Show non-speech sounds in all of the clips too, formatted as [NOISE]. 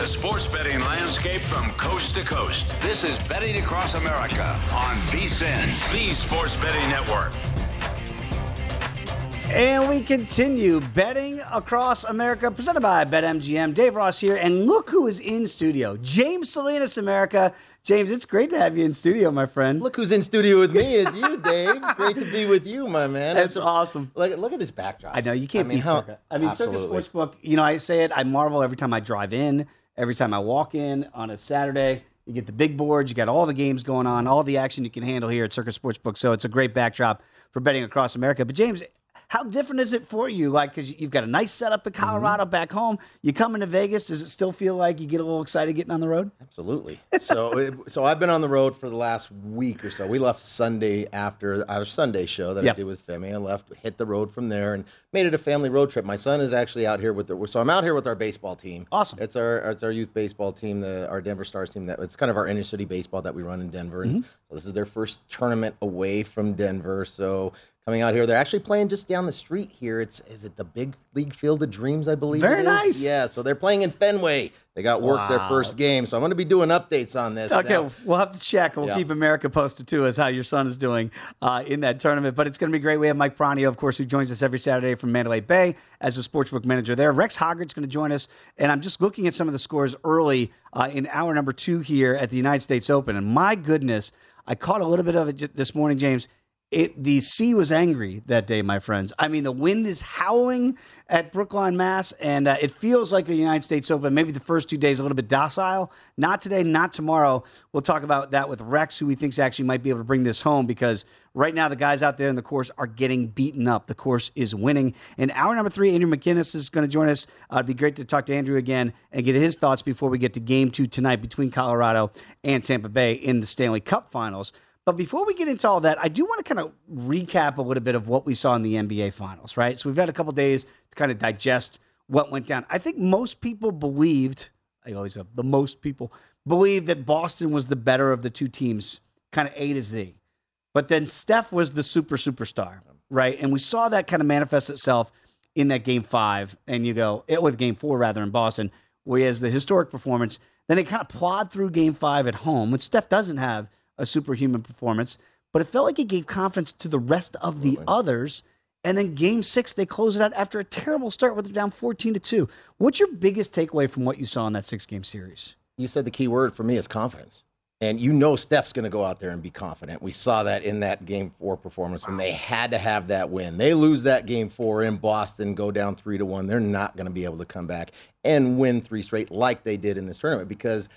Covering the sports betting landscape from coast to coast. This is Betting Across America on VSIN, the Sports Betting Network. And we continue betting across America, presented by BetMGM. Dave Ross here, and look who is in studio. James Salinas, America. James, it's great to have you in studio, my friend. Look who's in studio with me. It's you, Dave. great to be with you, my man. That's awesome. Look, look at this backdrop. I know you can't I mean, beat Circa. I mean, Absolutely. Circa Sportsbook. You know, I say it. I marvel every time I drive in, every time I walk in on a Saturday. You get the big boards. You got all the games going on, all the action you can handle here at Circa Sportsbook. So it's a great backdrop for betting across America. But James, how different is it for you? Like, because you've got a nice setup in Colorado Mm-hmm. back home. You come into Vegas. Does it still feel like you get a little excited getting on the road? Absolutely. So, it- so I've been on the road for the last week or so. We left Sunday after our Sunday show that Yep. I did with Femi. I left, hit the road from there, and made it a family road trip. My son is actually out here with the. So I'm out here with our baseball team. Awesome. It's our it's our youth baseball team, the our Denver Stars team. That it's kind of our inner city baseball that we run in Denver. Mm-hmm. And so this is their first tournament away from Denver. So. Coming out here, they're actually playing just down the street here. It's is it the Big League Field of Dreams, I believe. Very nice. Yeah, so they're playing in Fenway. They got work their first game, so I'm going to be doing updates on this. Okay, now. we'll have to check. and We'll Yeah. keep America posted too as how your son is doing uh, in that tournament. But it's going to be great. We have Mike Pranio, of course, who joins us every Saturday from Mandalay Bay as a sportsbook manager there. Rex Hoggard's going to join us, and I'm just looking at some of the scores early uh, in hour number two here at the United States Open. And my goodness, I caught a little bit of it this morning, James. It the sea was angry that day, my friends. I mean, the wind is howling at Brookline, Mass, and uh, it feels like a United States Open. Maybe the first two days a little bit docile. Not today, not tomorrow. We'll talk about that with Rex, who he thinks actually might be able to bring this home because right now the guys out there in the course are getting beaten up. The course is winning. In hour number three, Andrew McKinnis is going to join us. Uh, it'd be great to talk to Andrew again and get his thoughts before we get to Game Two tonight between Colorado and Tampa Bay in the Stanley Cup Finals. But before we get into all that, I do want to kind of recap a little bit of what we saw in the NBA Finals, right? So we've had a couple days to kind of digest what went down. I think most people believed, I always have the most people believed that Boston was the better of the two teams, kind of A to Z. But then Steph was the super superstar, right? And we saw that kind of manifest itself in that game five, and you go, it with game four rather in Boston, where he has the historic performance. Then they kind of plod through game five at home, which Steph doesn't have a superhuman performance, but it felt like it gave confidence to the rest of the others. And then game six, they close it out after a terrible start with it down 14 to 2. What's your biggest takeaway from what you saw in that six game series? You said the key word for me is confidence. And you know Steph's going to go out there and be confident. We saw that in that game four performance when they had to have that win. They lose that game four in Boston, go down three to one. They're not going to be able to come back and win three straight like they did in this tournament because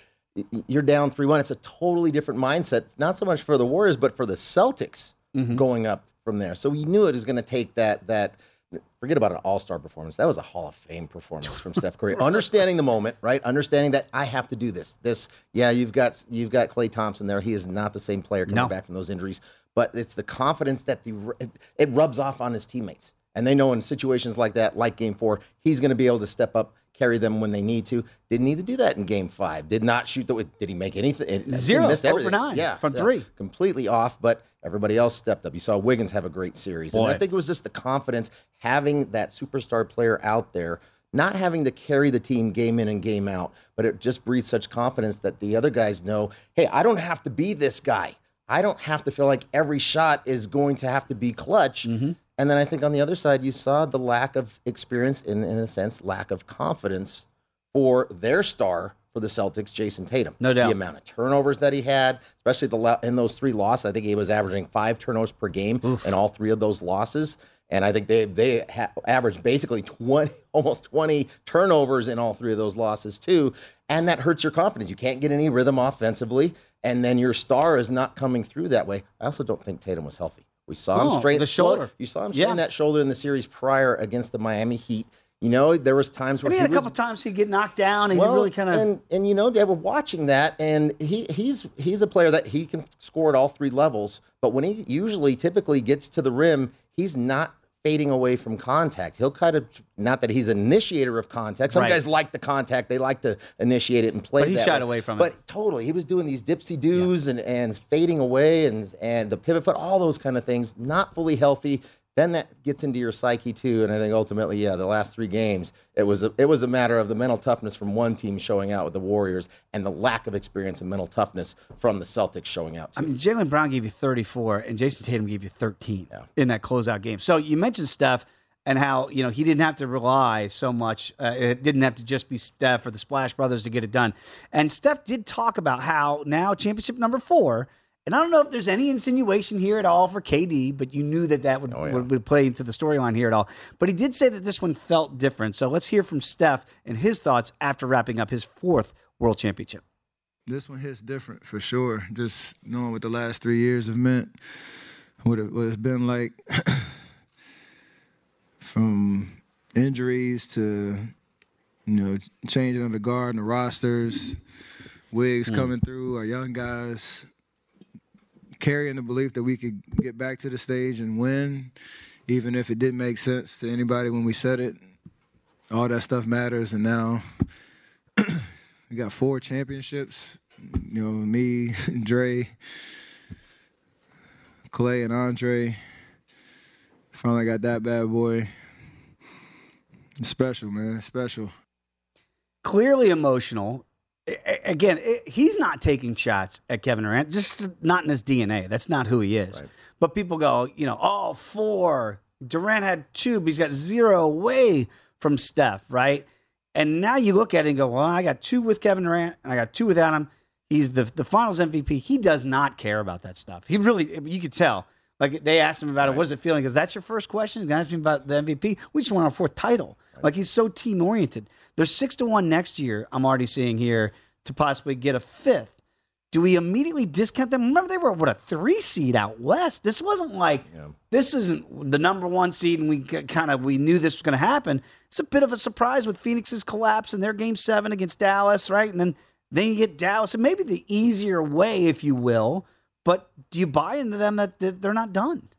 you're down three one. It's a totally different mindset, not so much for the Warriors, but for the Celtics Mm-hmm. going up from there. So we knew it was going to take that that forget about an all-star performance. That was a Hall of Fame performance from Steph Curry. [LAUGHS] Understanding the moment, right? Understanding that I have to do this. This, yeah, you've got you've got Klay Thompson there. He is not the same player coming No. back from those injuries, but it's the confidence that the it, it rubs off on his teammates. And they know in situations like that, like game 4, he's going to be able to step up carry them when they need to. Didn't need to do that in game five. Did not shoot the. Did he make anything? Zero, missed over nine Yeah, from so three. completely off. But everybody else stepped up. You saw Wiggins have a great series, and I think it was just the confidence having that superstar player out there. Not having to carry the team game in and game out, but it just breeds such confidence that the other guys know, hey, I don't have to be this guy. I don't have to feel like every shot is going to have to be clutch. Mm-hmm. And then I think on the other side, you saw the lack of experience, in, in a sense, lack of confidence for their star for the Celtics, Jayson Tatum. No doubt. The amount of turnovers that he had, especially the in those three losses, I think he was averaging five turnovers per game in all three of those losses. And I think they they ha- averaged basically 20, [LAUGHS] almost 20 turnovers in all three of those losses too. And that hurts your confidence. You can't get any rhythm offensively, and then your star is not coming through that way. I also don't think Tatum was healthy. We saw him oh, No, straighten the shoulder. You saw him Yeah. that shoulder in the series prior against the Miami Heat. You know, there was times where And he had a was couple times he'd get knocked down and well, he really kind of. and and you know they were watching that, and he he's he's a player that he can score at all three levels. But when he usually typically gets to the rim, he's not fading away from contact. He'll kind of not that he's an initiator of contact. Some Right. guys like the contact; they like to initiate it and play. But he that shied way. away from it. But totally, he was doing these dipsy doos and and fading away and and the pivot foot, all those kind of things. Not fully healthy. Then that gets into your psyche too, and I think ultimately, yeah, the last three games, it was a, it was a matter of the mental toughness from one team showing out with the Warriors, and the lack of experience and mental toughness from the Celtics showing out. I mean, Jaylen Brown gave you 34 and Jayson Tatum gave you 13 in that closeout game. So you mentioned Steph and how, you know, he didn't have to rely so much. Uh, it didn't have to just be Steph or the Splash Brothers to get it done. And Steph did talk about how now championship number four, and I don't know if there's any insinuation here at all for KD, but you knew that that would, oh, would, would play into the storyline here at all. But he did say that this one felt different. So let's hear from Steph and his thoughts after wrapping up his fourth world championship. This one hits different for sure. Just knowing what the last three years have meant, what, it, what it's been like [CLEARS THROAT] from injuries to, you know, changing of the guard and the rosters, wigs hmm. coming through, our young guys carrying the belief that we could get back to the stage and win, even if it didn't make sense to anybody when we said it. All that stuff matters, and now [CLEARS THROAT] we got four championships. You know, me, [LAUGHS] Dre, Klay, and Andre. Finally got that bad boy. It's special, man. It's special. clearly emotional. Again, i- he's not taking shots at Kevin Durant, just not in his DNA. That's not who he is. But people go, you know, oh, four. Durant had two, but he's got zero away from Steph, right? And now you look at it and go, well, I got two with Kevin Durant and I got two without him. He's the the Finals MVP. He does not care about that stuff. He really, you could tell. Like they asked him about it. What does it feeling? Because that's your first question. He's gonna ask me about the MVP. We just won our fourth title. Like he's so team oriented. There's six to one next year. I'm already seeing here to possibly get a fifth. Do we immediately discount them? Remember, they were what a three seed out west. This wasn't like this isn't the number one seed, and we kind of we knew this was going to happen. It's a bit of a surprise with Phoenix's collapse in their game seven against Dallas, right? And then then you get Dallas, and maybe the easier way, if you will. But do you buy into them that, that they're not done?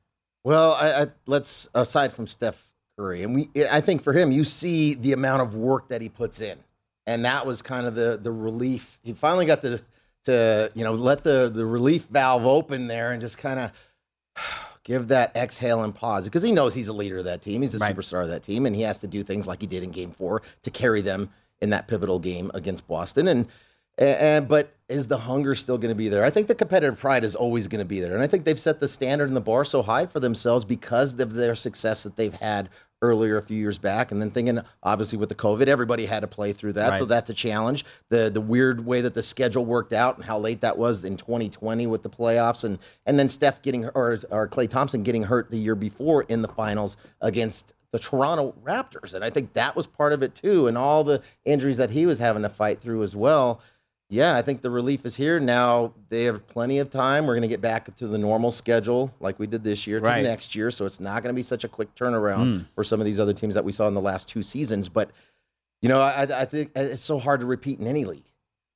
Well, I, I, let's aside from Steph Curry, and we, I think for him, you see the amount of work that he puts in, and that was kind of the the relief. He finally got to to you know let the the relief valve open there and just kind of [SIGHS] give that exhale and pause because he knows he's a leader of that team. He's a Right. superstar of that team, and he has to do things like he did in Game Four to carry them in that pivotal game against Boston. And and but is the hunger still going to be there? I think the competitive pride is always going to be there, and I think they've set the standard and the bar so high for themselves because of their success that they've had earlier a few years back, and then thinking obviously with the COVID, everybody had to play through that, so that's a challenge. The the weird way that the schedule worked out and how late that was in 2020 with the playoffs, and and then Steph getting or or Klay Thompson getting hurt the year before in the finals against the Toronto Raptors, and I think that was part of it too, and all the injuries that he was having to fight through as well. Yeah, I think the relief is here now. They have plenty of time. We're going to get back to the normal schedule like we did this year to Right. next year, so it's not going to be such a quick turnaround for some of these other teams that we saw in the last two seasons. But you know, I, I think it's so hard to repeat in any league,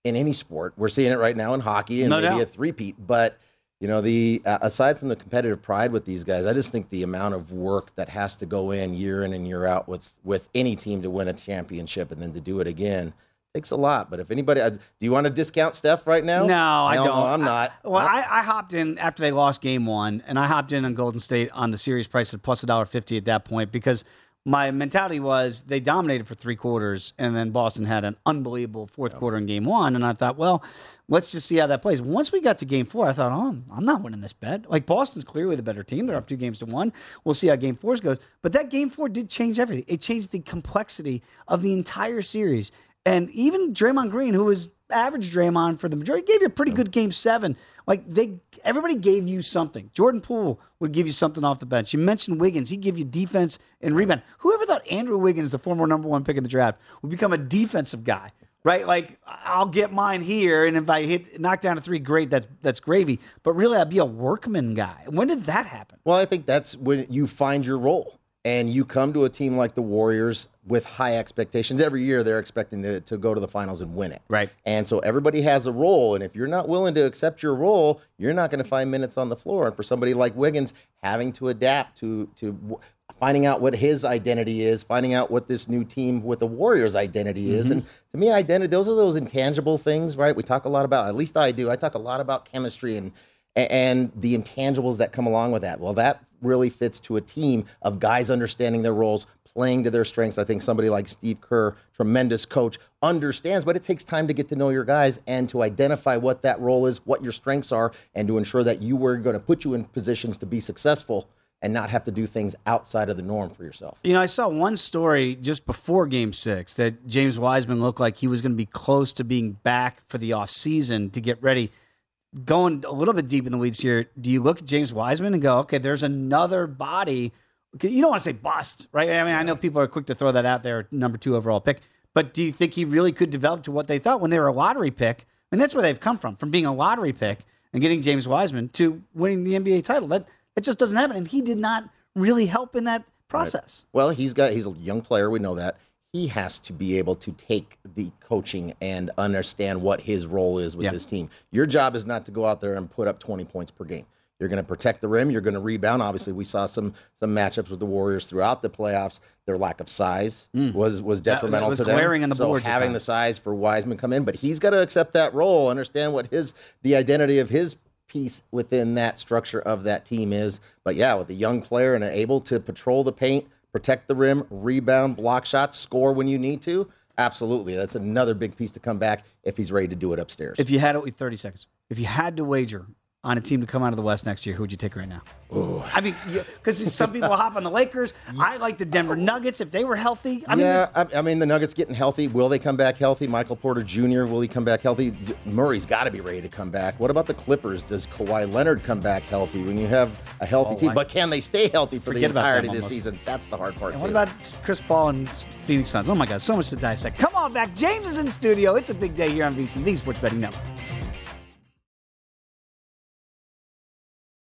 in any sport. We're seeing it right now in hockey and No maybe doubt. a three-peat. But you know, the uh, aside from the competitive pride with these guys, I just think the amount of work that has to go in year in and year out with with any team to win a championship and then to do it again takes a lot. But if anybody, uh, do you want to discount Steph right now? No, I Hell don't. No, I'm not. I, well, I, I hopped in after they lost game one, and I hopped in on Golden State on the series price at plus a dollar fifty at that point because my mentality was they dominated for three quarters, and then Boston had an unbelievable fourth quarter in game one, and I thought, well, let's just see how that plays. Once we got to game four, I thought, oh, I'm not winning this bet. Like Boston's clearly the better team; they're up two games to one. We'll see how game four goes. But that game four did change everything. It changed the complexity of the entire series. And even Draymond Green, who was average Draymond for the majority, gave you a pretty good game seven. Like they, everybody gave you something. Jordan Poole would give you something off the bench. You mentioned Wiggins; he'd give you defense and rebound. Whoever thought Andrew Wiggins, the former number one pick in the draft, would become a defensive guy? Right? Like I'll get mine here, and if I hit knock down a three, great. That's that's gravy. But really, I'd be a workman guy. When did that happen? Well, I think that's when you find your role and you come to a team like the Warriors with high expectations. Every year they're expecting to, to go to the finals and win it. Right. And so everybody has a role. And if you're not willing to accept your role, you're not going to find minutes on the floor. And for somebody like Wiggins, having to adapt to, to finding out what his identity is, finding out what this new team with the Warriors identity is. Mm-hmm. And to me, identity, those are those intangible things, right? We talk a lot about, at least I do, I talk a lot about chemistry and and the intangibles that come along with that. Well, that really fits to a team of guys understanding their roles, playing to their strengths. I think somebody like Steve Kerr, tremendous coach, understands, but it takes time to get to know your guys and to identify what that role is, what your strengths are, and to ensure that you were going to put you in positions to be successful and not have to do things outside of the norm for yourself. You know, I saw one story just before game six that James Wiseman looked like he was going to be close to being back for the offseason to get ready. Going a little bit deep in the weeds here, do you look at James Wiseman and go, okay, there's another body? You don't want to say bust, right? I mean, I know people are quick to throw that out there, number two overall pick, but do you think he really could develop to what they thought when they were a lottery pick? And that's where they've come from, from being a lottery pick and getting James Wiseman to winning the NBA title. That it just doesn't happen, and he did not really help in that process. Well, he's got he's a young player, we know that. He has to be able to take the coaching and understand what his role is with Yeah. this team. Your job is not to go out there and put up 20 points per game. You're going to protect the rim. You're going to rebound. Obviously, we saw some some matchups with the Warriors throughout the playoffs. Their lack of size was was detrimental Mm. was to them. glaring on the so having the size for Wiseman come in, but he's got to accept that role, understand what his the identity of his piece within that structure of that team is. But yeah, with a young player and able to patrol the paint, protect the rim, rebound, block shots, score when you need to. Absolutely, that's another big piece to come back if he's ready to do it upstairs. If you had it, with 30 seconds. If you had to wager on a team to come out of the West next year, who would you take right now? Oh. I mean, because some people hop on the Lakers. I like the Denver Nuggets if they were healthy. I mean, yeah, I, I mean the Nuggets getting healthy. Will they come back healthy? Michael Porter Jr. Will he come back healthy? Murray's got to be ready to come back. What about the Clippers? Does Kawhi Leonard come back healthy when you have a healthy Oh, team? I- but can they stay healthy for the entirety of this season? That's the hard part. And too. what about Chris Paul and Phoenix Suns? Oh my God, so much to dissect. Come on back. James is in studio. It's a big day here on VSIN, the Sports Betting Network.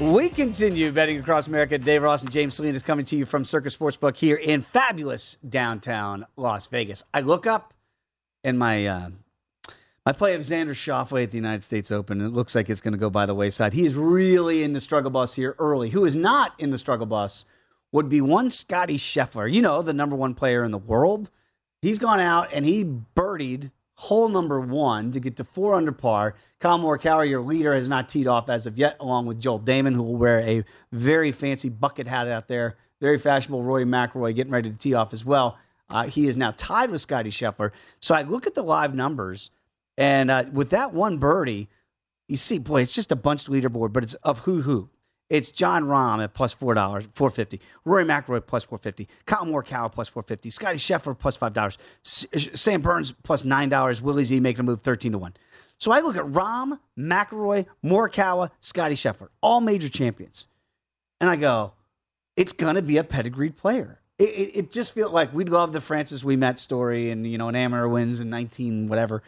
We continue betting across America. Dave Ross and James Salinas coming to you from Circa Sportsbook here in fabulous downtown Las Vegas. I look up and my uh, my play of Xander Schauffele at the United States Open. It looks like it's going to go by the wayside. He is really in the struggle bus here early. Who is not in the struggle bus would be one Scotty Scheffler. You know, the number one player in the world. He's gone out and he birdied hole number one to get to four under par. Kyle Morikawa, your leader, has not teed off as of yet, along with Joel Dahmen, who will wear a very fancy bucket hat out there. Very fashionable Rory McIlroy getting ready to tee off as well. Uh, he is now tied with Scotty Scheffler. So I look at the live numbers, and uh, with that one birdie, you see, boy, it's just a bunched leaderboard, but it's of who who. It's Jon Rahm at plus four dollars, four fifty. Rory McIlroy plus four fifty. Kyle Morikawa plus four fifty. Scotty Scheffler plus five dollars. Uh, Sam Burns plus nine dollars. Willie Z making a move thirteen to one. So I look at Rahm, McIlroy, Morikawa, Scotty Scheffler, all major champions, and I go, it's gonna be a pedigreed player. It, it, it just feels like we'd love the Francis Ouimet story, and you know, an amateur wins in nineteen whatever.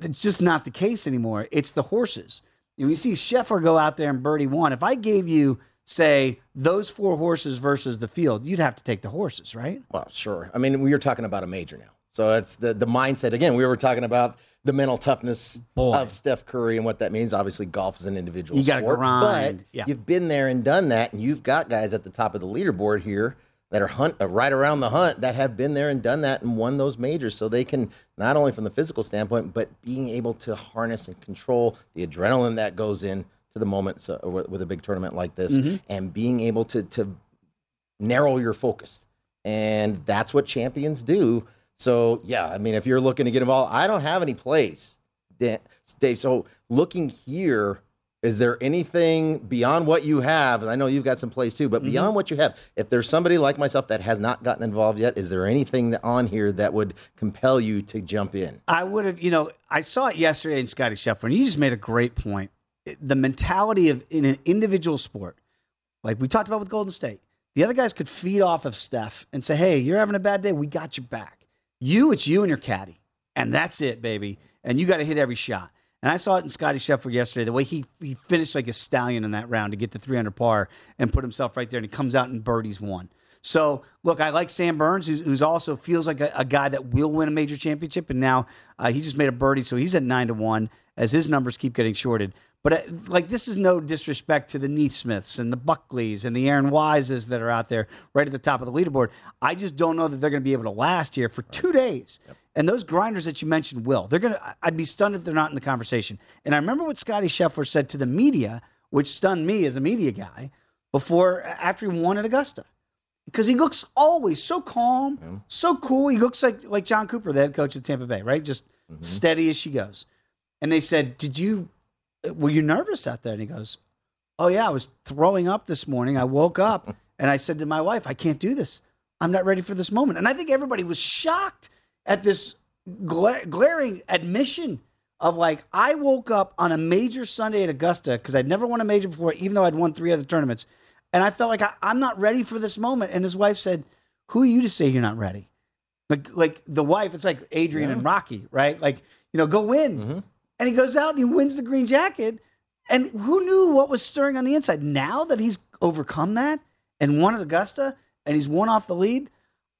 It's just not the case anymore. It's the horses. You know, you see Scheffler go out there and birdie one. If I gave you, say, those four horses versus the field, you'd have to take the horses, right? Well, sure. I mean, we are talking about a major now. So it's the, the mindset. Again, we were talking about the mental toughness of Steph Curry and what that means. Obviously, golf is an individual You sport. grind. But Yeah. you've been there and done that, and you've got guys at the top of the leaderboard here that are hunt uh, right around the hunt that have been there and done that and won those majors. So they can not only from the physical standpoint, but being able to harness and control the adrenaline that goes in to the moments uh, with, with a big tournament like this, Mhm. and being able to to narrow your focus. And that's what champions do. So, yeah, I mean, if you're looking to get involved, I don't have any plays, Dave. So, looking here, is there anything beyond what you have? And I know you've got some plays too, but Mm-hmm. beyond what you have, if there's somebody like myself that has not gotten involved yet, is there anything on here that would compel you to jump in? I would have, you know, I saw it yesterday in Scotty Scheffler, and you just made a great point. The mentality of in an individual sport, like we talked about with Golden State, the other guys could feed off of Steph and say, "Hey, you're having a bad day. We got you back. You, it's you and your caddy, and that's it, baby. And you got to hit every shot." And I saw it in Scotty Scheffler yesterday. The way he he finished like a stallion in that round to get to 300 par and put himself right there, and he comes out and birdies one. So look, I like Sam Burns, who's, who's also feels like a, a guy that will win a major championship, and now uh, he just made a birdie, so he's at nine to one as his numbers keep getting shorted. But uh, like this is no disrespect to the NeSmiths and the Buckleys and the Aaron Wises that are out there right at the top of the leaderboard. I just don't know that they're going to be able to last here for two days. And those grinders that you mentioned will. They're going to. I'd be stunned if they're not in the conversation. And I remember what Scotty Scheffler said to the media, which stunned me as a media guy. before after he won at Augusta because he looks always so calm, so cool. He looks like like Jon Cooper, the head coach of Tampa Bay, right? Just steady as she goes. And they said, "Did you Uh, were you nervous out there?" And he goes, "Oh yeah, I was throwing up this morning. I woke up [LAUGHS] and I said to my wife, I can't do this. I'm not ready for this moment." And I think everybody was shocked at this gla- glaring admission of like I woke up on a major Sunday at Augusta because I'd never won a major before, even though I'd won three other tournaments, and I felt like I, I'm not ready for this moment. And his wife said, "Who are you to say you're not ready?" Like like the wife, it's like Adrian and Rocky, right? Like you know, go win. Mm-hmm. And he goes out and he wins the green jacket. And who knew what was stirring on the inside? Now that he's overcome that and won at Augusta and he's one off the lead,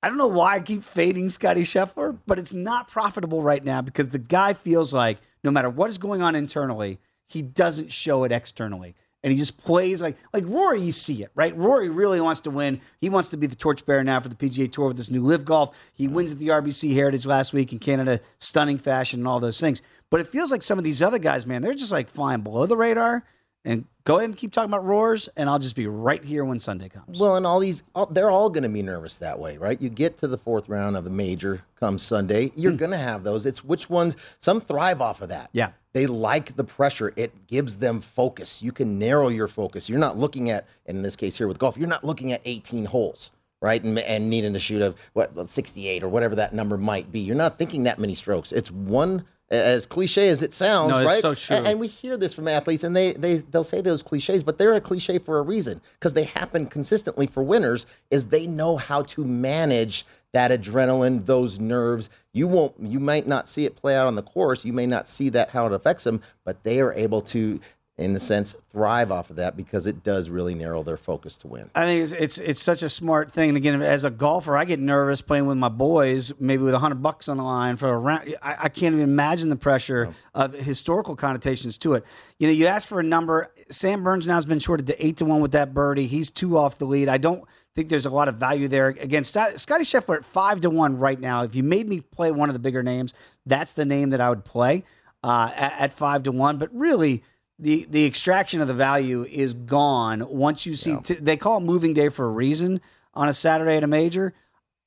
I don't know why I keep fading Scotty Scheffler, but it's not profitable right now because the guy feels like no matter what is going on internally, he doesn't show it externally. And he just plays like like Rory, you see it, right? Rory really wants to win. He wants to be the torchbearer now for the PGA Tour with this new live golf. He wins at the RBC Heritage last week in Canada, stunning fashion and all those things. But it feels like some of these other guys, man, they're just like flying below the radar. And go ahead and keep talking about roars, and I'll just be right here when Sunday comes. Well, and all these, all, they're all going to be nervous that way, right? You get to the fourth round of a major come Sunday, you're hmm. going to have those. It's which ones, some thrive off of that. Yeah. They like the pressure. It gives them focus. You can narrow your focus. You're not looking at, in this case here with golf, you're not looking at 18 holes, right? And, and needing to shoot a, what, 68 or whatever that number might be. You're not thinking that many strokes. It's one as cliche as it sounds, No, it's right? so true. And, and we hear this from athletes, and they they they'll say those cliches, but they're a cliche for a reason because they happen consistently for winners. Is they know how to manage that adrenaline, those nerves. You won't, you might not see it play out on the course. You may not see that how it affects them, but they are able to, in the sense, thrive off of that because it does really narrow their focus to win. I think it's, it's it's such a smart thing. And again, as a golfer, I get nervous playing with my boys, maybe with a hundred bucks on the line for a round. I, I can't even imagine the pressure of historical connotations to it. You know, you ask for a number. Sam Burns now has been shorted to eight to one with that birdie. He's two off the lead. I don't think there's a lot of value there. Again, Scott, Scotty Scheffler at five to one right now. If you made me play one of the bigger names, that's the name that I would play uh, at, at five to one. But really, the the extraction of the value is gone once you see. T- they call it moving day for a reason on a Saturday at a major.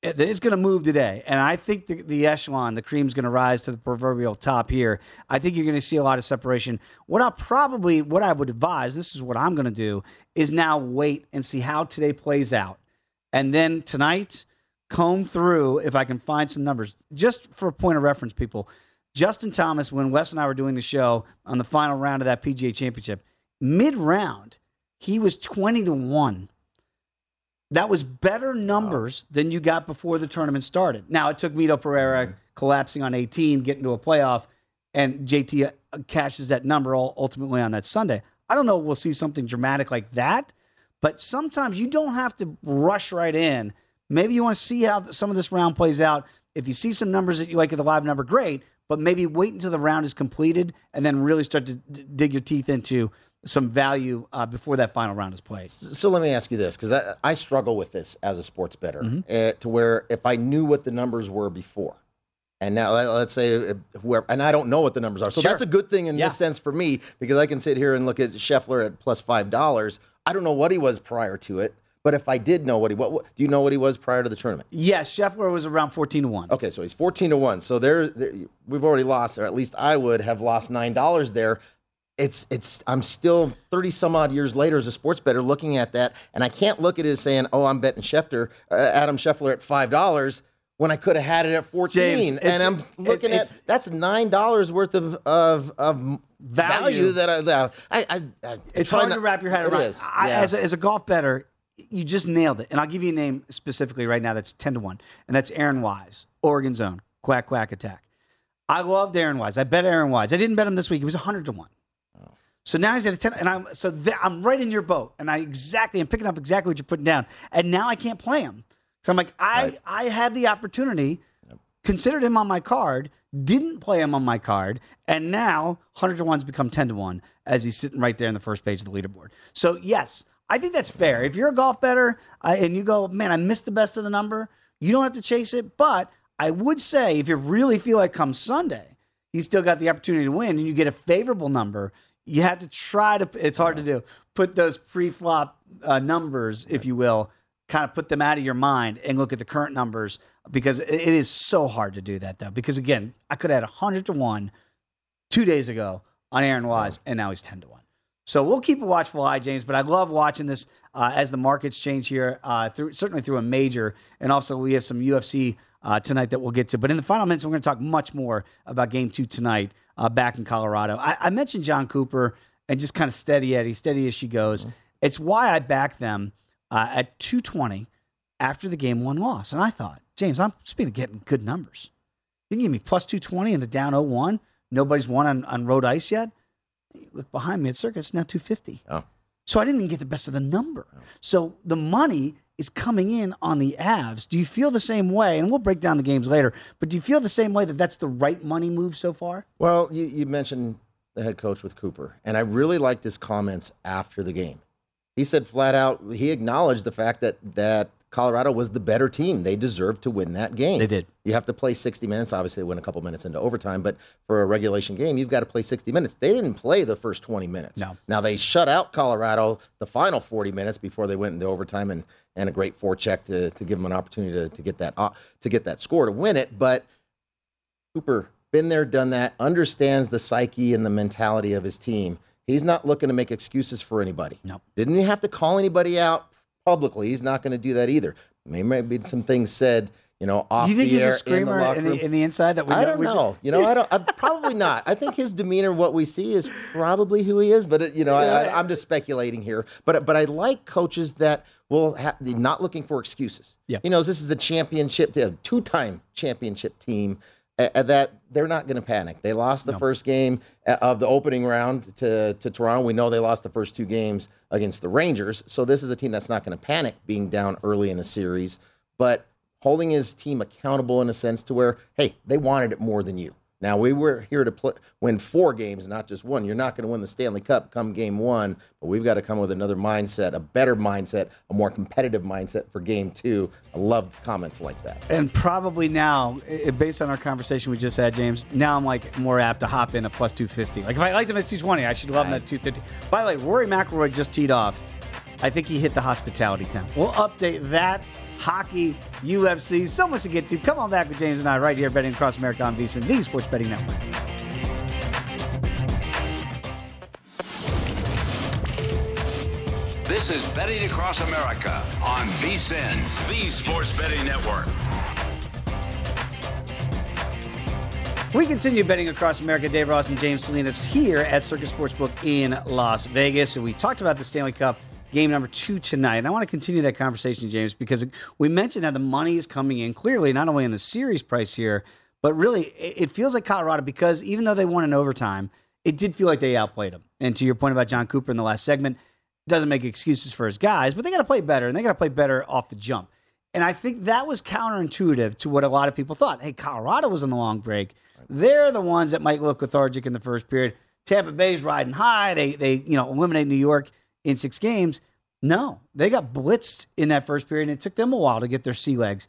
It- It's going to move today, and I think the, the echelon, the cream's going to rise to the proverbial top here. I think you're going to see a lot of separation. What I'll probably, what I would advise, this is what I'm going to do, is now wait and see how today plays out, and then tonight comb through if I can find some numbers. Just for a point of reference, people, Justin Thomas, when Wes and I were doing the show on the final round of that PGA Championship, mid round, he was 20 to 1. That was better numbers than you got before the tournament started. Now, it took Mito Pereira collapsing on 18, getting to a playoff, and JT uh, cashes that number all ultimately on that Sunday. I don't know if we'll see something dramatic like that, but sometimes you don't have to rush right in. Maybe you want to see how some of this round plays out. If you see some numbers that you like at the live number, great. But maybe wait until the round is completed and then really start to d- dig your teeth into some value uh, before that final round is played. So let me ask you this, because I, I struggle with this as a sports bettor, Mm-hmm. uh, to where if I knew what the numbers were before, and now let- let's say uh, whoever, and I don't know what the numbers are, so Sure. that's a good thing in Yeah. this sense for me because I can sit here and look at Scheffler at plus five dollars. I don't know what he was prior to it, but if I did know what he what, what do you know what he was prior to the tournament? Yes, Scheffler was around 14 to 1. Okay, so he's 14 to 1. So there, there we've already lost, or at least I would have lost $9 there. It's it's I'm still 30 some odd years later as a sports bettor looking at that and I can't look at it as saying, "Oh, I'm betting Schefter, uh, Adam Scheffler at $5." When I could have had it at 14 James, and I'm looking it's- at that's $9 worth of of, of value. that I that I, I, I It's hard not- to wrap your head around. is, I, yeah. as, a, as a golf bettor, you just nailed it. And I'll give you a name specifically right now that's 10 to 1, and that's Aaron Wise, Oregon Zone, quack, quack attack. I loved Aaron Wise. I bet Aaron Wise. I didn't bet him this week. He was 100 to 1. So now he's at a 10, and I'm so th- I'm right in your boat, and I exactly I'm picking up exactly what you're putting down, and now I can't play him. So I'm like, I I had the opportunity, considered him on my card, didn't play him on my card, and now 100 to 1's become 10 to 1 as he's sitting right there in the first page of the leaderboard. So, yes, I think that's fair. If you're a golf bettor uh, and you go, man, I missed the best of the number, you don't have to chase it. But I would say if you really feel like come Sunday, he's still got the opportunity to win and you get a favorable number, you have to try to. It's hard to do. Put those pre-flop uh, numbers, if you will, kind of put them out of your mind and look at the current numbers because it is so hard to do that though. Because again, I could have had hundred to one two days ago on Aaron Wise, and now he's ten to one. So we'll keep a watchful eye, James. But I love watching this uh, as the markets change here, uh, through certainly through a major, and also we have some UFC uh, tonight that we'll get to. But in the final minutes, we're going to talk much more about Game Two tonight uh, back in Colorado. I, I mentioned Jon Cooper and just kind of steady Eddie, steady as she goes. It's why I backed them uh, at two twenty after the game one loss, and I thought, James, I'm speaking of getting good numbers. You can give me plus two twenty in the down 0-1. Nobody's won on, on road ice yet. Look behind me at Circa, it's now 250. Oh. So I didn't even get the best of the number. Oh. So the money is coming in on the Avs. Do you feel the same way? And we'll break down the games later, but do you feel the same way that that's the right money move so far? Well, you, you mentioned the head coach with Cooper, and I really liked his comments after the game. He said flat out, he acknowledged the fact that that Colorado was the better team. They deserved to win that game. They did. You have to play 60 minutes. Obviously, they went a couple minutes into overtime, but for a regulation game, you've got to play 60 minutes. They didn't play the first 20 minutes. No. Now they shut out Colorado the final 40 minutes before they went into overtime and and a great forecheck to to give them an opportunity to, to get that to get that score to win it. But Cooper been there, done that, understands the psyche and the mentality of his team. He's not looking to make excuses for anybody. No. Didn't he have to call anybody out publicly? He's not going to do that either. Maybe maybe some things said, you know, off you think the he's air, a screamer in the, locker in the, in the inside that we I don't we know. You know, I don't. I'm probably not. I think his demeanor, what we see, is probably who he is. But it, you know, I, I, I'm just speculating here. But but I like coaches that will have not looking for excuses. Yeah. He knows this is a championship, a two-time championship team. That they're not going to panic. They lost the first game uh, of the opening round to, to Toronto. We know they lost the first two games against the Rangers. So this is a team that's not going to panic being down early in the series, but holding his team accountable in a sense to where, hey, they wanted it more than you. Now we were here to play, win four games, not just one. You're not going to win the Stanley Cup come game one, but we've got to come with another mindset, a better mindset, a more competitive mindset for game two. I love comments like that. And probably now, based on our conversation we just had, James, now I'm like more apt to hop in a plus 250. Like if I liked him at 220, I should love him at 250. By the way, Rory McIlroy just teed off. I think he hit the hospitality tent. We'll update that. Hockey, UFC, so much to get to. Come on back with James and I right here, betting across America on VSiN, the Sports Betting Network. This is Betting Across America on VSIN, the Sports Betting Network. We continue betting across America. Dave Ross and James Salinas here at Circa Sportsbook in Las Vegas. And we talked about the Stanley Cup game number two tonight. And I want to continue that conversation, James, because we mentioned how the money is coming in clearly, not only in the series price here, but really it feels like Colorado because even though they won in overtime, it did feel like they outplayed them. And to your point about Jon Cooper in the last segment, doesn't make excuses for his guys, but they got to play better and they got to play better off the jump. And I think that was counterintuitive to what a lot of people thought. Hey, Colorado was on the long break. They're the ones that might look lethargic in the first period. Tampa Bay's riding high. They they you know eliminate New York in six games. No, they got blitzed in that first period, and it took them a while to get their sea legs.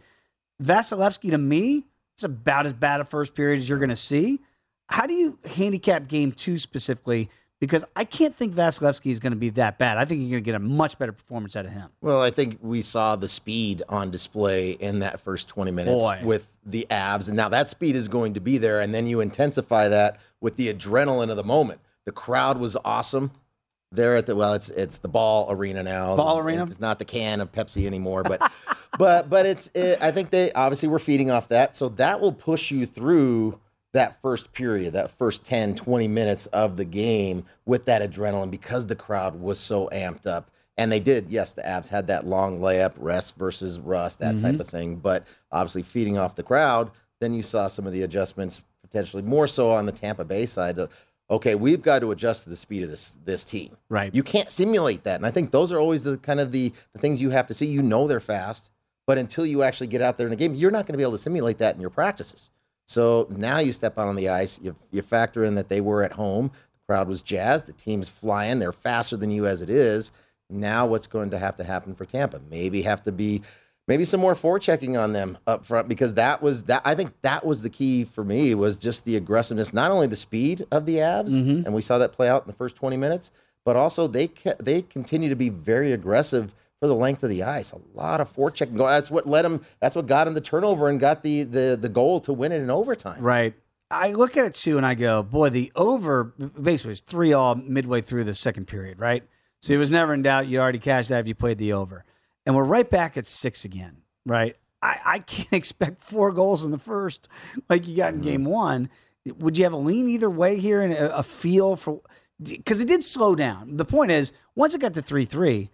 Vasilevskiy to me is about as bad a first period as you're going to see. How do you handicap game two specifically? Because I can't think Vasilevskiy is going to be that bad. I think you're going to get a much better performance out of him. Well, I think we saw the speed on display in that first 20 minutes Boy. with the Avs. And now that speed is going to be there. And then you intensify that with the adrenaline of the moment. The crowd was awesome. There at the well, it's it's the ball arena now. Ball arena? It's not the can of Pepsi anymore, but [LAUGHS] but but it's it, I think they obviously were feeding off that, so that will push you through that first period, that first 10, 20 minutes of the game with that adrenaline because the crowd was so amped up. And they did, yes, the Avs had that long layup, rest versus rust, that type Mhm. of thing. But obviously, feeding off the crowd, then you saw some of the adjustments potentially more so on the Tampa Bay side. Okay, we've got to adjust to the speed of this this team. Right. You can't simulate that, and I think those are always the kind of the, the things you have to see. You know they're fast, but until you actually get out there in a game, you're not going to be able to simulate that in your practices. So now you step out on the ice, you, you factor in that they were at home, the crowd was jazzed, the team's flying, they're faster than you as it is. Now what's going to have to happen for Tampa? Maybe have to be maybe some more forechecking on them up front because that was that I think that was the key for me was just the aggressiveness, not only the speed of the Avs, Mhm. and we saw that play out in the first 20 minutes, but also they ca- they continue to be very aggressive for the length of the ice. A lot of forechecking. go- That's what led them. That's what got him the turnover and got the the the goal to win it in overtime. Right. I look at it too, and I go, boy, the over basically was three all midway through the second period, right? So it was never in doubt. You already cashed that if you played the over, and we're right back at six again, right? I, I can't [LAUGHS] expect four goals in the first like you got in game one. Would you have a lean either way here and a, a feel for? Because it did slow down. The point is, once it got to three three,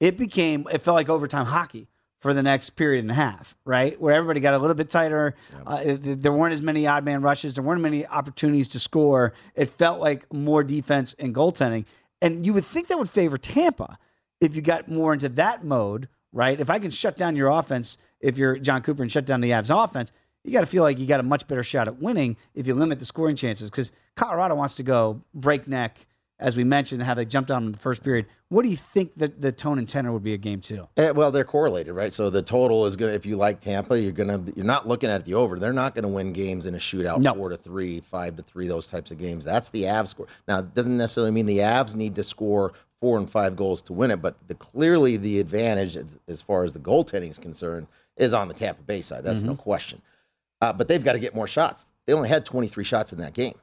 it became it felt like overtime hockey for the next period and a half, right? Where everybody got a little bit tighter. Uh, there weren't as many odd man rushes. There weren't many opportunities to score. It felt like more defense and goaltending. And you would think that would favor Tampa if you got more into that mode, right? If I can shut down your offense, if you're Jon Cooper and shut down the Avs offense, you got to feel like you got a much better shot at winning if you limit the scoring chances because Colorado wants to go breakneck, as we mentioned, how they jumped on in the first period. What do you think that the tone and tenor would be a game two? Eh, well, they're correlated, right? So the total is going to, if you like Tampa, you're going to, you're not looking at the over. They're not going to win games in a shootout, No. four to three, five to three, those types of games. That's the Avs score. Now, it doesn't necessarily mean the Avs need to score four and five goals to win it, but the, clearly the advantage as, far as the goaltending is concerned is on the Tampa Bay side. That's no question. Uh, but they've got to get more shots. They only had 23 shots in that game.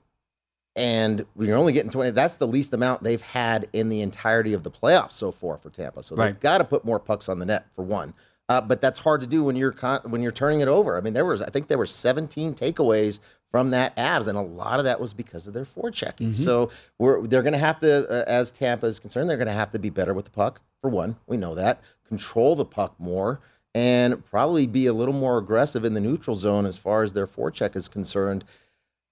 And when you're only getting 20, that's the least amount they've had in the entirety of the playoffs so far for Tampa. So Right. they've got to put more pucks on the net for one. Uh, but that's hard to do when you're con- when you're turning it over. I mean, there was I think there were 17 takeaways from that Avs, and a lot of that was because of their forechecking. Mm-hmm. So we're they're going to have to, uh, as Tampa is concerned, they're going to have to be better with the puck for one. We know that control the puck more and probably be a little more aggressive in the neutral zone as far as their forecheck is concerned.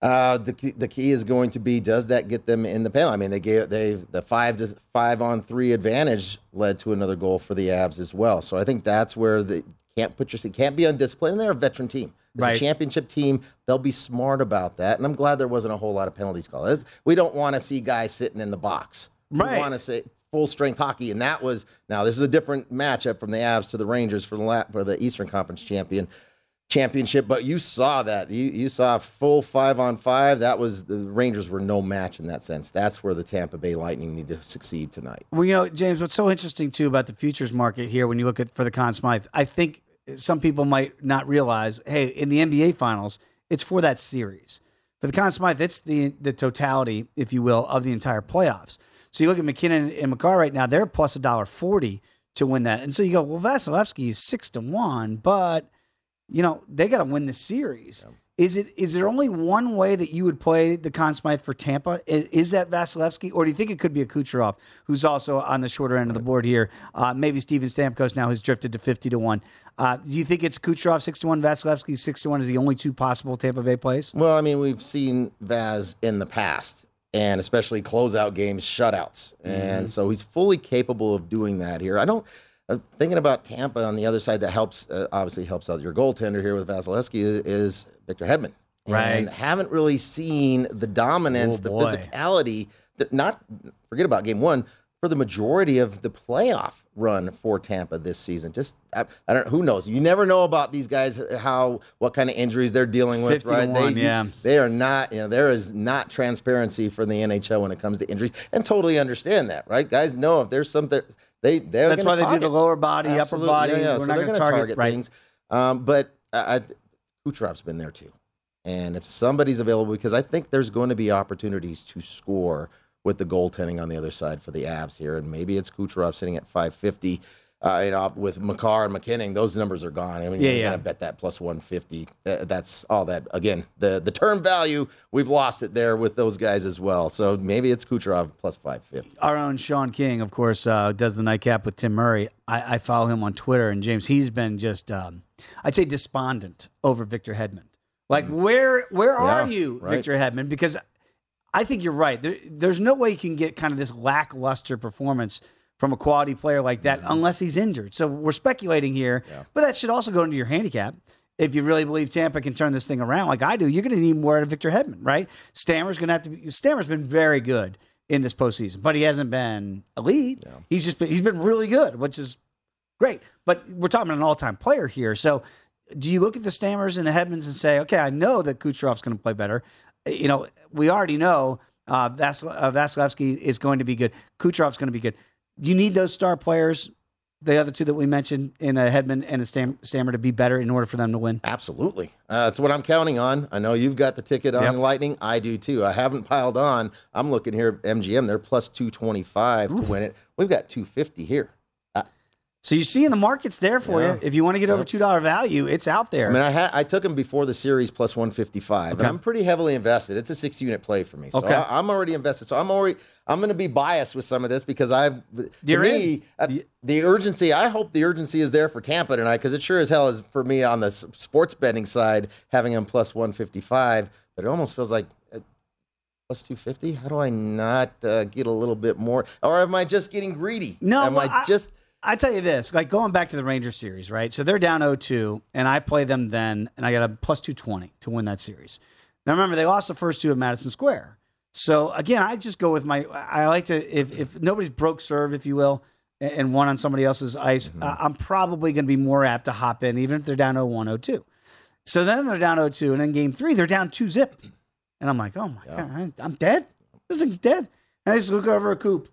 Uh, the key, the key is going to be does that get them in the penalty? I mean, they gave they the five to five on three advantage led to another goal for the Avs as well. So I think that's where the can't put your can't be undisciplined. And they're a veteran team. As Right. a championship team, they'll be smart about that. And I'm glad there wasn't a whole lot of penalties called. We don't want to see guys sitting in the box. Right. We want to say full strength hockey, and that was now this is a different matchup from the Avs to the Rangers for the la- for the Eastern Conference champion championship. But you saw that you you saw a full five on five. That was the Rangers were no match in that sense. That's where the Tampa Bay Lightning need to succeed tonight. Well, you know, James, what's so interesting too about the futures market here when you look at for the Conn Smythe, I think some people might not realize, hey, in the NBA finals, it's for that series. For the Conn Smythe, it's the the totality, if you will, of the entire playoffs. So you look at MacKinnon and Makar right now, they're plus a dollar forty to win that. And so you go, well, Vasilevskiy is six to one, but you know, they got to win the series. Is it is there only one way that you would play the Conn Smythe for Tampa? Is, is that Vasilevskiy, or do you think it could be a Kucherov, who's also on the shorter end of the board here? Uh, maybe Steven Stamkos now has drifted to fifty to one. Uh, do you think it's Kucherov six to one, Vasilevskiy six to one is the only two possible Tampa Bay plays? Well, I mean, we've seen Vaz in the past, and especially closeout games, shutouts, and Mhm. so he's fully capable of doing that here. I don't. Uh, thinking about Tampa on the other side, that helps. Uh, obviously, helps out your goaltender here with Vasilevskiy is, Victor Hedman. Right. And haven't really seen the dominance, Oh, the boy. physicality. That not forget about game one for the majority of the playoff run for Tampa this season. Just I, I don't. Who knows? You never know about these guys. How what kind of injuries they're dealing with, 50 to right? one, they, yeah. they are not. You know, there is not transparency for the NHL when it comes to injuries, and totally understand that, right? Guys know if there's something they they're That's why gonna they do the lower body, upper body. Yeah, yeah. We're so not going to gonna target, right. things. Um, but I, Kucherov's been there too, and if somebody's available, because I think there's going to be opportunities to score with the goaltending on the other side for the Avs here, and maybe it's Kucherov sitting at 550. Uh, you know, with Makar and MacKinnon, those numbers are gone. I mean, Yeah, you're yeah. gonna bet that plus 150. Uh, that's all that. Again, the the term value we've lost it there with those guys as well. So maybe it's Kucherov plus 550. Our own Sean King, of course, uh, does the nightcap with Tim Murray. I, I follow him on Twitter, and James, he's been just, um, I'd say, despondent over Victor Hedman. Like, where where are Mm. You, right. Victor Hedman? Because I think you're right. There, there's no way you can get kind of this lackluster performance from a quality player like that Mm-hmm. unless he's injured. So we're speculating here, but that should also go into your handicap. If you really believe Tampa can turn this thing around, like I do, you're going to need more out of Victor Hedman, right? Stammer's going to have to. be Stammer's been very good in this postseason, but he hasn't been elite. He's just been, he's been really good, which is Great. But we're talking about an all time player here. So do you look at the Stammers and the Hedmans and say, okay, I know that Kucherov's going to play better. You know, we already know uh, Vas- uh, Vasilevskiy is going to be good. Kucherov's going to be good. You need those star players, the other two that we mentioned, in a Hedman and a Stam- Stammer, to be better in order for them to win. Absolutely. Uh, that's what I'm counting on. I know you've got the ticket on Yep. Lightning. I do too. I haven't piled on. I'm looking here at MGM. They're plus 225 to win it. We've got 250 here. So you see in the market's there for Yeah. you. If you want to get over two dollar value, it's out there. I mean, I had I took them before the series plus 155, Okay. and I'm pretty heavily invested. It's a six unit play for me, so Okay. I, am already invested. So I'm already I'm going to be biased with some of this because I've to me uh, the urgency. I hope the urgency is there for Tampa tonight because it sure as hell is for me on the sports betting side having them plus 155. But it almost feels like. uh, Plus 250? How do I not uh, get a little bit more? Or am I just getting greedy? No, am well, I just I tell you this, like going back to the Rangers series, right? So they're down 0-2, and I play them then, and I got a plus 220 to win that series. Now remember, they lost the first two at Madison Square. So again, I just go with my. I like to if if nobody's broke serve, if you will, and- one on somebody else's ice, uh, I'm probably going to be more apt to hop in, even if they're down 0-1, 0-2. So then they're down 0-2, and then game three they're down two zip, and I'm like, oh my god, I- I'm dead. This thing's dead. And I just look over a coop,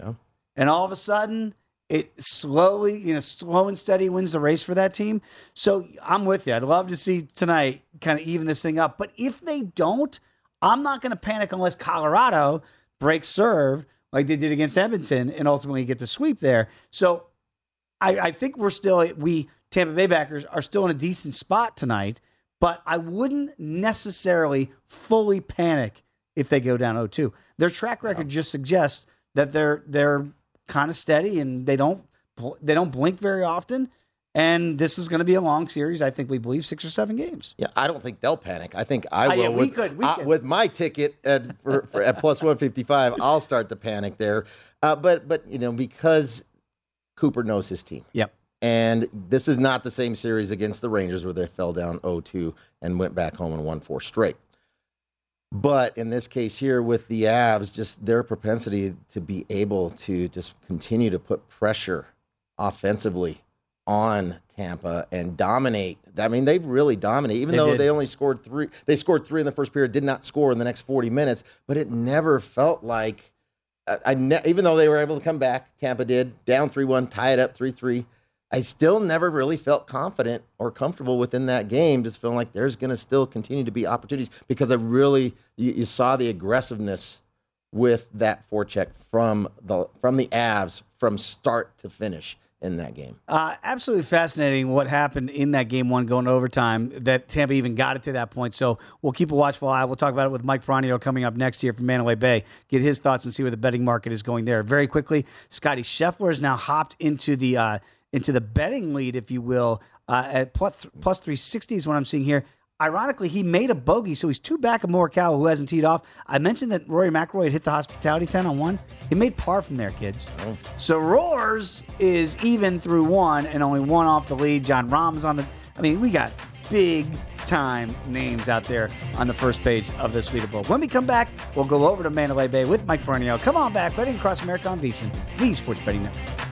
Yeah. and all of a sudden it slowly, you know, slow and steady wins the race for that team. So I'm with you. I'd love to see tonight kind of even this thing up. But if they don't, I'm not going to panic unless Colorado breaks serve like they did against Edmonton and ultimately get the sweep there. So I, I think we're still we Tampa Bay backers are still in a decent spot tonight, but I wouldn't necessarily fully panic if they go down 0-2. Their track record just suggests that they're they're kind of steady and they don't they don't blink very often. And this is going to be a long series. I think we believe six or seven games. Yeah, I don't think they'll panic. I think I Oh, will. yeah, we with, could- we could. with my ticket at, for, for, at plus one fifty five. I'll start to panic there. Uh, but but you know because Cooper knows his team. Yep. And this is not the same series against the Rangers where they fell down 0-2 and went back home and won four straight. But in this case here with the Avs, just their propensity to be able to just continue to put pressure offensively on Tampa and dominate. I mean, they really dominate, even They though did. they only scored three. They scored three in the first period, did not score in the next 40 minutes, but it never felt like, I, I ne- even though they were able to come back, Tampa did, down 3 1, tie it up 3 3. I still never really felt confident or comfortable within that game, just feeling like there's going to still continue to be opportunities because I really, you, you saw the aggressiveness with that forecheck from the from the Avs from start to finish in that game. Uh, absolutely fascinating what happened in that game one going to overtime that Tampa even got it to that point. So we'll keep a watchful eye. We'll talk about it with Mike Peranio coming up next year from Mandalay Bay. Get his thoughts and see where the betting market is going there. Very quickly, Scotty Scheffler has now hopped into the uh, into the betting lead, if you will, uh, at plus, plus 360 is what I'm seeing here. Ironically, he made a bogey, so he's two back of Morikawa, who hasn't teed off. I mentioned that Rory McIlroy had hit the hospitality 10 on one. He made par from there, kids. So Roars is even through one and only one off the lead. Jon Rahm's on the. I mean, we got big time names out there on the first page of this leaderboard. When we come back, we'll go over to Mandalay Bay with Mike Peranio. Come on back, betting across America on VSiN, the Sports Betting Network.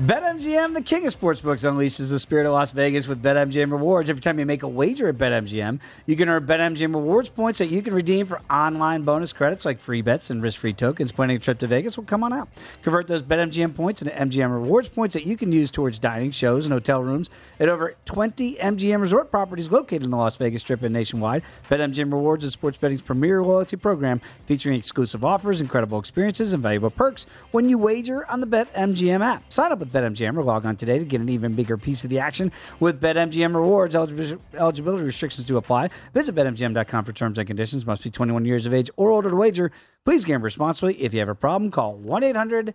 BetMGM, the king of sportsbooks, unleashes the spirit of Las Vegas with BetMGM rewards. Every time you make a wager at BetMGM, you can earn BetMGM rewards points that you can redeem for online bonus credits like free bets and risk-free tokens. Planning a trip to Vegas? Well, come on out. Convert those BetMGM points into MGM rewards points that you can use towards dining, shows, and hotel rooms at over 20 MGM resort properties located in the Las Vegas Strip and nationwide. BetMGM Rewards is sports betting's premier loyalty program featuring exclusive offers, incredible experiences, and valuable perks when you wager on the BetMGM app. Sign up with BetMGM or log on today to get an even bigger piece of the action with BetMGM Rewards. Eligibility restrictions do apply. Visit BetMGM.com for terms and conditions. Must be 21 years of age or older to wager. Please gamble responsibly. If you have a problem, call 1 800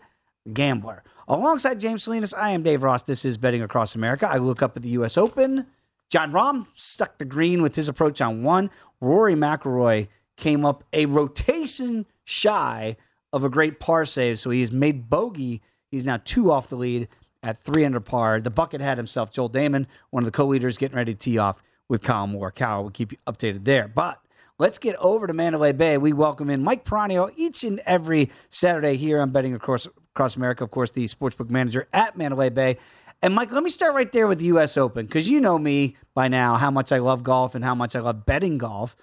Gambler. Alongside James Salinas, I am Dave Ross. This is Betting Across America. I look up at the U.S. Open. Jon Rahm stuck the green with his approach on one. Rory McIlroy came up a rotation shy of a great par save, so he's made bogey. He's now two off the lead at three under par. The bucket had himself, Joel Dahmen, one of the co-leaders, getting ready to tee off with Kyle Moore. Kyle will keep you updated there. But let's get over to Mandalay Bay. We welcome in Mike Peranio each and every Saturday here on Betting Across, Across America. Of course, the sportsbook manager at Mandalay Bay. And Mike, let me start right there with the U.S. Open because you know me by now how much I love golf and how much I love betting golf.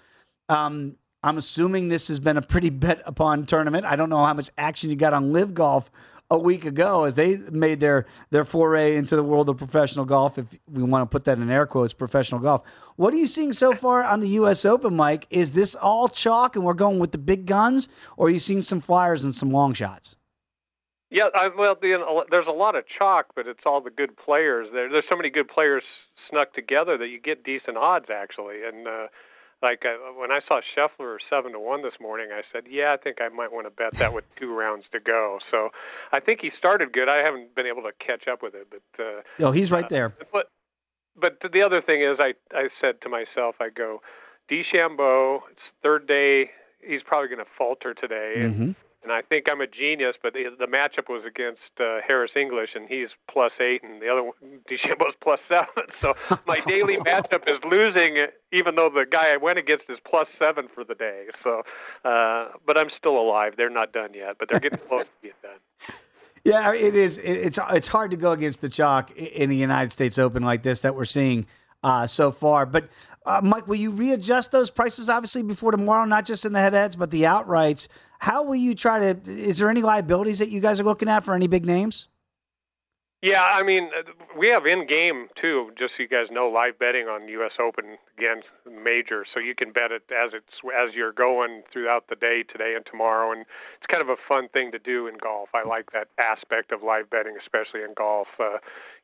Um, I'm assuming this has been a pretty [LAUGHS] bet upon tournament. I don't know how much action you got on Live Golf a week ago as they made their their foray into the world of professional golf. If we want to put that in air quotes, professional golf. What are you seeing so far on the U.S. Open, Mike? Is this all chalk and we're going with the big guns, or are you seeing some flyers and some long shots? Yeah, I, well, the, there's a lot of chalk, but it's all the good players. There, there's so many good players snuck together that you get decent odds actually. And uh, like uh, when I saw Scheffler seven to one this morning, I said, yeah, I think I might want to bet that with two rounds to go. So I think he started good. I haven't been able to catch up with it, but uh, Oh, he's right there. but but the other thing is, I I said to myself, I go, DeChambeau. It's third day. He's probably going to falter today, Mm-hmm. and I think I'm a genius. But the, the matchup was against uh, Harris English, and he's plus eight, and the other one, [LAUGHS] DeChambeau's plus seven. So my daily [LAUGHS] matchup is losing, even though the guy I went against is plus seven for the day. So, uh, but I'm still alive. They're not done yet, but they're getting [LAUGHS] close to being done. Yeah, it is. It's it's hard to go against the chalk in the United States Open like this that we're seeing uh, so far. But uh, Mike, will you readjust those prices obviously before tomorrow? Not just in the head-heads, but the outrights. How will you try to? Is there any liabilities that you guys are looking at for any big names? Yeah, I mean, we have in game too. Just so you guys know, live betting on U.S. Open again, major, so you can bet it as it's as you're going throughout the day today and tomorrow, and it's kind of a fun thing to do in golf. I like that aspect of live betting, especially in golf. Uh,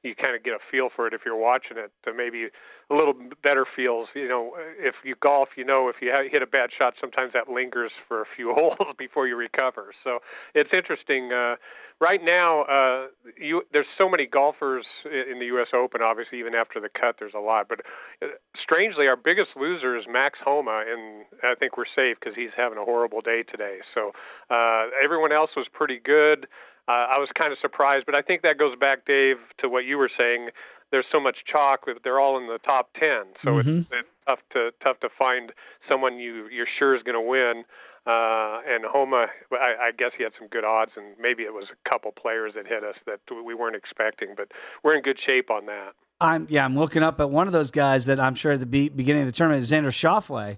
you kind of get a feel for it if you're watching it. To maybe a little better feels. You know, if you golf, you know, if you hit a bad shot, sometimes that lingers for a few [LAUGHS] holes before you recover. So it's interesting. Uh, right now, uh, you, there's so many golfers in the U.S. Open. Obviously, even after the cut, there's a lot. But uh, strangely, our biggest loser is Max Homa, and I think we're safe because he's having a horrible day today. So uh, everyone else was pretty good. Uh, I was kind of surprised, but I think that goes back, Dave, to what you were saying. There's so much chalk that they're all in the top ten, so Mhm. it's, it's tough to tough to find someone you you're sure is going to win. Uh, and Homa, I, I guess he had some good odds, and maybe it was a couple players that hit us that we weren't expecting, but we're in good shape on that. I'm yeah, I'm looking up at one of those guys that I'm sure at the be- beginning of the tournament, Xander Schauffele,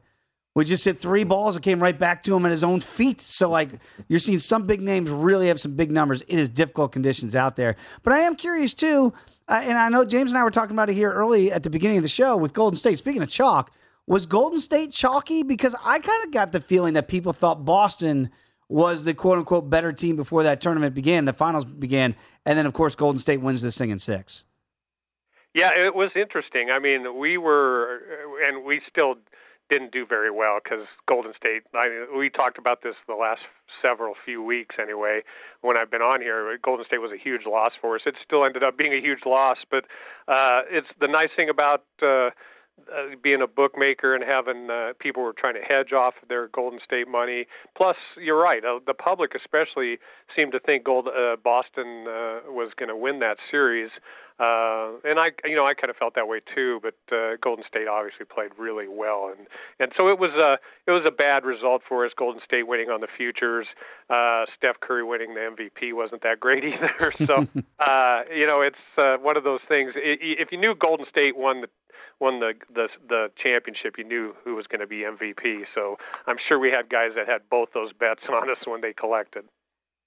we just hit three balls that came right back to him at his own feet. So like you're seeing some big names really have some big numbers. It is difficult conditions out there, but I am curious too. Uh, and I know James and I were talking about it here early at the beginning of the show with Golden State. Speaking of chalk, was Golden State chalky? Because I kind of got the feeling that people thought Boston was the quote unquote better team before that tournament began, the finals began, and then of course Golden State wins this thing in six. Yeah, it was interesting. I mean, we were, and we still didn't do very well because Golden State. I, we talked about this the last several few weeks anyway. When I've been on here, Golden State was a huge loss for us. It still ended up being a huge loss, but uh, it's the nice thing about. Uh, uh, being a bookmaker and having uh, people were trying to hedge off their Golden State money. Plus, you're right. Uh, the public, especially, seemed to think Gold uh, Boston uh, was going to win that series. Uh, and I, you know, I kind of felt that way too. But uh, Golden State obviously played really well, and and so it was a it was a bad result for us. Golden State winning on the futures, uh, Steph Curry winning the MVP wasn't that great [LAUGHS] either. so [LAUGHS] uh, you know, it's uh, one of those things. I if you knew Golden State won the won the the the championship, you knew who was going to be MVP. So I'm sure we had guys that had both those bets [LAUGHS] on us when they collected.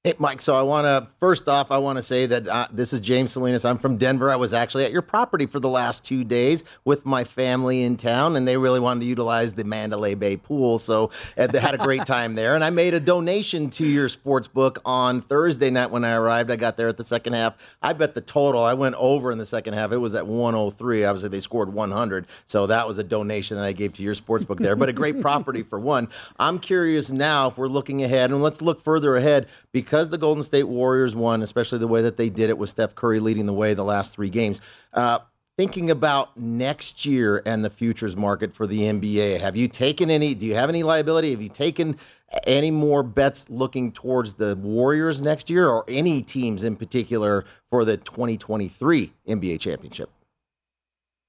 Hey, Mike. So I want to first off, I want to say that uh, this is James Salinas. I'm from Denver. I was actually at your property for the last two days with my family in town, and they really wanted to utilize the Mandalay Bay pool. So uh, they had a great time there. And I made a donation to your sports book on Thursday night when I arrived. I got there at the second half. I bet the total. I went over in the second half. It was at 103. Obviously, they scored 100. So that was a donation that I gave to your sports book there. But a great property for one. I'm curious now if we're looking ahead, and let's look further ahead because the Golden State Warriors won, especially the way that they did it with Steph Curry leading the way the last three games. Uh, thinking about next year and the futures market for the NBA, have you taken any? Do you have any liability? Have you taken any more bets looking towards the Warriors next year, or any teams in particular for the 2023 NBA championship?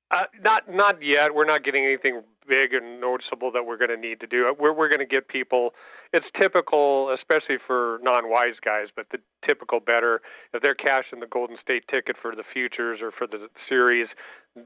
Uh, not not yet. We're not getting anything big and noticeable that we're going to need to do. We're we're going to get people. It's typical, especially for non-wise guys, but the typical bettor if they're cashing the Golden State ticket for the futures or for the series.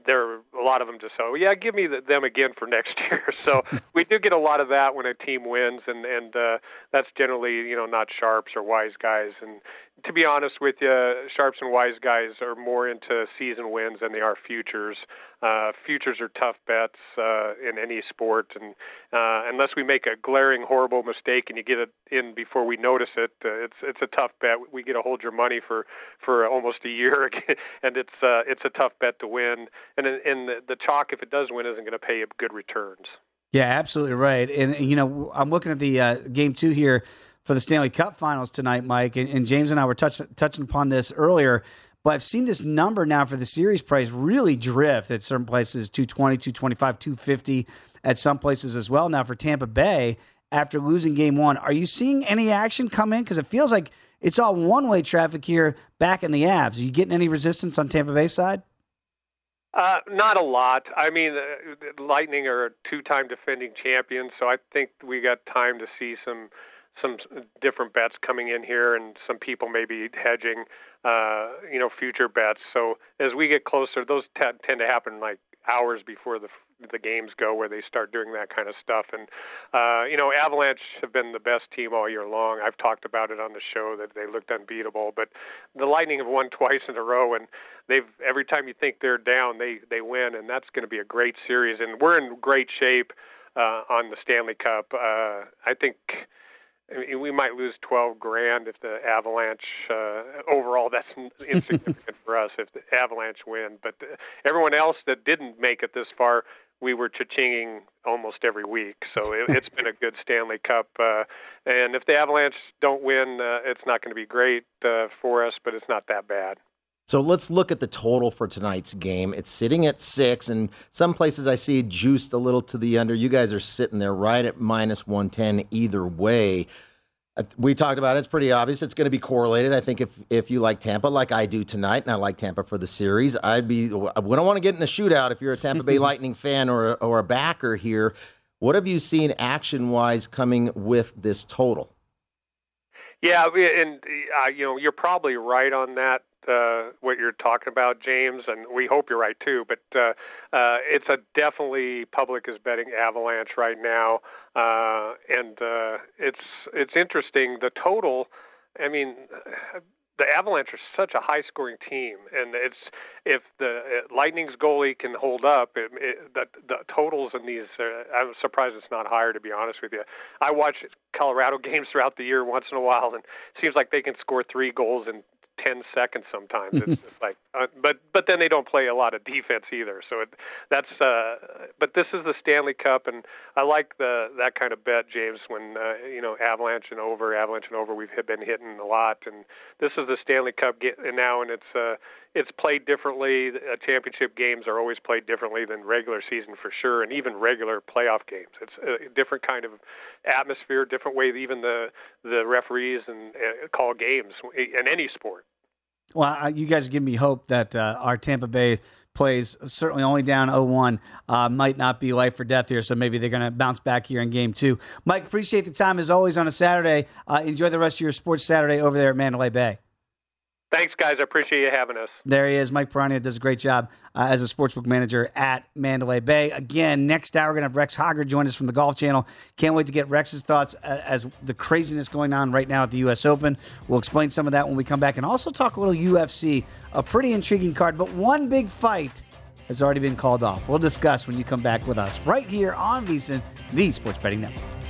There, are a lot of them just "Oh yeah, give me the, them again for [LAUGHS] next year." [LAUGHS] so we do get a lot of that when a team wins, and and uh, that's generally you know not sharps or wise guys. And to be honest with you, sharps and wise guys are more into season wins than they are futures. Uh, futures are tough bets uh, in any sport, and uh, unless we make a glaring, horrible mistake and you get it in before we notice it, uh, it's it's a tough bet. We get to hold your money for for almost a year, [LAUGHS] and it's uh, it's a tough bet to win. And and the, the chalk, if it does win, isn't going to pay good returns. Yeah, absolutely right. And you know, I'm looking at the uh, game two here for the Stanley Cup Finals tonight, Mike. And, and James and I were touch, touching upon this earlier. But I've seen this number now for the series price really drift at certain places 220, 225, 250 at some places as well now for Tampa Bay after losing game one. Are you seeing any action come in? Because it feels like it's all one way traffic here back in the Avs. Are you getting any resistance on Tampa Bay side? Uh, not a lot. I mean, uh, Lightning are two-time defending champions, so I think we got time to see some some different bets coming in here, and some people maybe hedging, uh, you know, future bets. So as we get closer, those t- tend to happen like hours before the the games go where they start doing that kind of stuff. And uh you know avalanche have been the best team all year long. I've talked about it on the show that they looked unbeatable but the lightning have won twice in a row and they've every time you think they're down they they win and that's going to be a great series. And we're in great shape uh on the stanley cup. Uh i think I mean, we might lose 12 grand if the Avalanche uh, overall that's [LAUGHS] insignificant for us if the Avalanche win. But uh, everyone else that didn't make it this far we were cha-chinging almost every week. So it, it's been a good Stanley Cup. Uh, and if the Avalanche don't win, uh, it's not going to be great uh, for us, but it's not that bad. So let's look at the total for tonight's game. It's sitting at six, and some places I see juiced a little to the under. You guys are sitting there right at minus 110 either way. We talked about it. It's pretty obvious. It's going to be correlated. I think if if you like Tampa, like I do tonight, and I like Tampa for the series, I'd be. I wouldn't want to get in a shootout if you're a Tampa Bay [LAUGHS] Lightning fan or a, or a backer here. What have you seen action wise coming with this total? Yeah, and uh, you know you're probably right on that. Uh, what you're talking about, James, and we hope you're right too. But uh, uh, it's a definitely public is betting Avalanche right now, uh, and uh, it's it's interesting. The total, I mean. The Avalanche are such a high-scoring team, and it's if the uh, Lightning's goalie can hold up, it, it, the, the totals in these. Uh, I'm surprised it's not higher, to be honest with you. I watch Colorado [LAUGHS] games throughout the year once in a while, and it seems like they can score three goals in 10 seconds sometimes. It's just like, uh, but but then they don't play a lot of defense either. So it, that's. Uh, but this is the Stanley Cup, and I like the that kind of bet, James. When uh, you know Avalanche and over, Avalanche and over, we've been hitting a lot, and this is the Stanley Cup get, and now, and it's uh, it's played differently. Uh, championship games are always played differently than regular season for sure, and even regular playoff games. It's a different kind of atmosphere, different way even the the referees and uh, call games in any sport. Well, you guys give me hope that uh, our Tampa Bay plays certainly only down 0-1 uh, might not be life or death here so maybe they're going to bounce back here in game two mike appreciate the time as always on a saturday uh, enjoy the rest of your sports saturday over there at mandalay bay Thanks, guys. I appreciate you having us. There he is. Mike Peranio does a great job uh, as a sportsbook manager at Mandalay Bay. Again, next hour, we're going to have Rex Hoggard join us from the Golf Channel. Can't wait to get Rex's thoughts uh, as the craziness going on right now at the U.S. Open. We'll explain some of that when we come back and also talk a little UFC. A pretty intriguing card, but one big fight has already been called off. We'll discuss when you come back with us right here on VSiN, the Sports Betting Network.